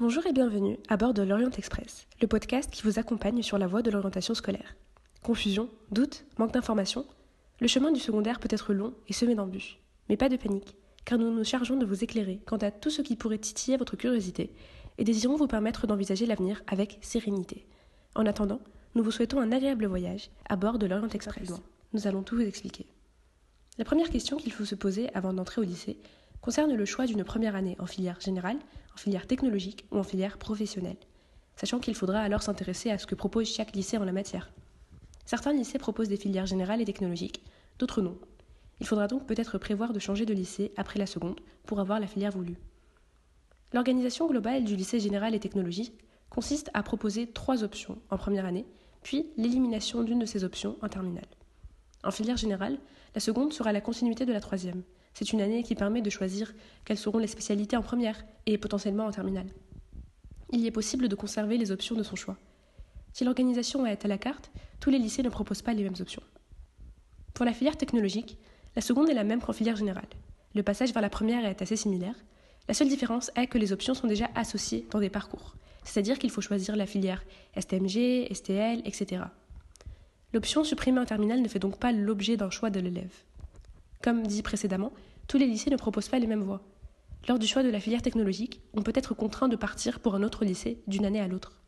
Bonjour et bienvenue à bord de l'Orient Express, le podcast qui vous accompagne sur la voie de l'orientation scolaire. Confusion, doute, manque d'informations Le chemin du secondaire peut être long et semé d'embûches. Mais pas de panique, car nous nous chargeons de vous éclairer quant à tout ce qui pourrait titiller votre curiosité et désirons vous permettre d'envisager l'avenir avec sérénité. En attendant, nous vous souhaitons un agréable voyage à bord de l'Orient Express. Nous allons tout vous expliquer. La première question qu'il faut se poser avant d'entrer au lycée concerne le choix d'une première année en filière générale, en filière technologique ou en filière professionnelle, sachant qu'il faudra alors s'intéresser à ce que propose chaque lycée en la matière. Certains lycées proposent des filières générales et technologiques, d'autres non. Il faudra donc peut-être prévoir de changer de lycée après la seconde pour avoir la filière voulue. L'organisation globale du lycée général et technologique consiste à proposer trois options en première année, puis l'élimination d'une de ces options en terminale. En filière générale, la seconde sera la continuité de la troisième, c'est une année qui permet de choisir quelles seront les spécialités en première et potentiellement en terminale. Il y est possible de conserver les options de son choix. Si l'organisation est à la carte, tous les lycées ne proposent pas les mêmes options. Pour la filière technologique, la seconde est la même qu'en filière générale. Le passage vers la première est assez similaire. La seule différence est que les options sont déjà associées dans des parcours, c'est-à-dire qu'il faut choisir la filière STMG, STL, etc. L'option supprimée en terminale ne fait donc pas l'objet d'un choix de l'élève. Comme dit précédemment, tous les lycées ne proposent pas les mêmes voies. Lors du choix de la filière technologique, on peut être contraint de partir pour un autre lycée d'une année à l'autre.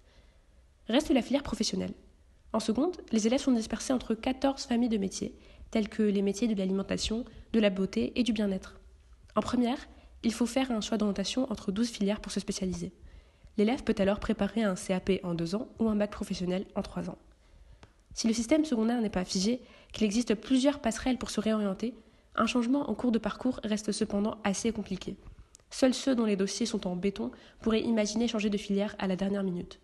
Reste la filière professionnelle. En seconde, les élèves sont dispersés entre 14 familles de métiers, tels que les métiers de l'alimentation, de la beauté et du bien-être. En première, il faut faire un choix d'orientation entre 12 filières pour se spécialiser. L'élève peut alors préparer un CAP en deux ans ou un bac professionnel en trois ans. Si le système secondaire n'est pas figé, qu'il existe plusieurs passerelles pour se réorienter, un changement en cours de parcours reste cependant assez compliqué. Seuls ceux dont les dossiers sont en béton pourraient imaginer changer de filière à la dernière minute.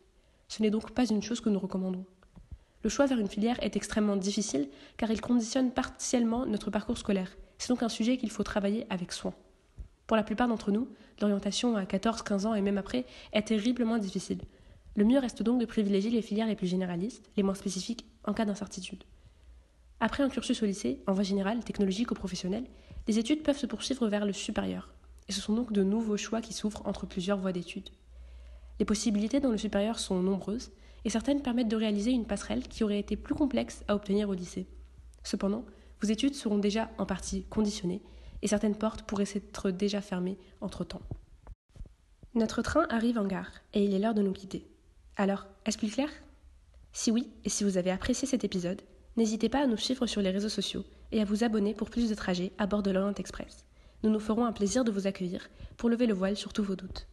Ce n'est donc pas une chose que nous recommandons. Le choix vers une filière est extrêmement difficile car il conditionne partiellement notre parcours scolaire. C'est donc un sujet qu'il faut travailler avec soin. Pour la plupart d'entre nous, l'orientation à 14, 15 ans et même après est terriblement difficile. Le mieux reste donc de privilégier les filières les plus généralistes, les moins spécifiques, en cas d'incertitude. Après un cursus au lycée, en voie générale, technologique ou professionnelle, les études peuvent se poursuivre vers le supérieur, et ce sont donc de nouveaux choix qui s'ouvrent entre plusieurs voies d'études. Les possibilités dans le supérieur sont nombreuses, et certaines permettent de réaliser une passerelle qui aurait été plus complexe à obtenir au lycée. Cependant, vos études seront déjà en partie conditionnées, et certaines portes pourraient s'être déjà fermées entre-temps. Notre train arrive en gare, et il est l'heure de nous quitter. Alors, est-ce plus clair? Si oui, et si vous avez apprécié cet épisode, N'hésitez pas à nous suivre sur les réseaux sociaux et à vous abonner pour plus de trajets à bord de l'Orient Express. Nous nous ferons un plaisir de vous accueillir pour lever le voile sur tous vos doutes.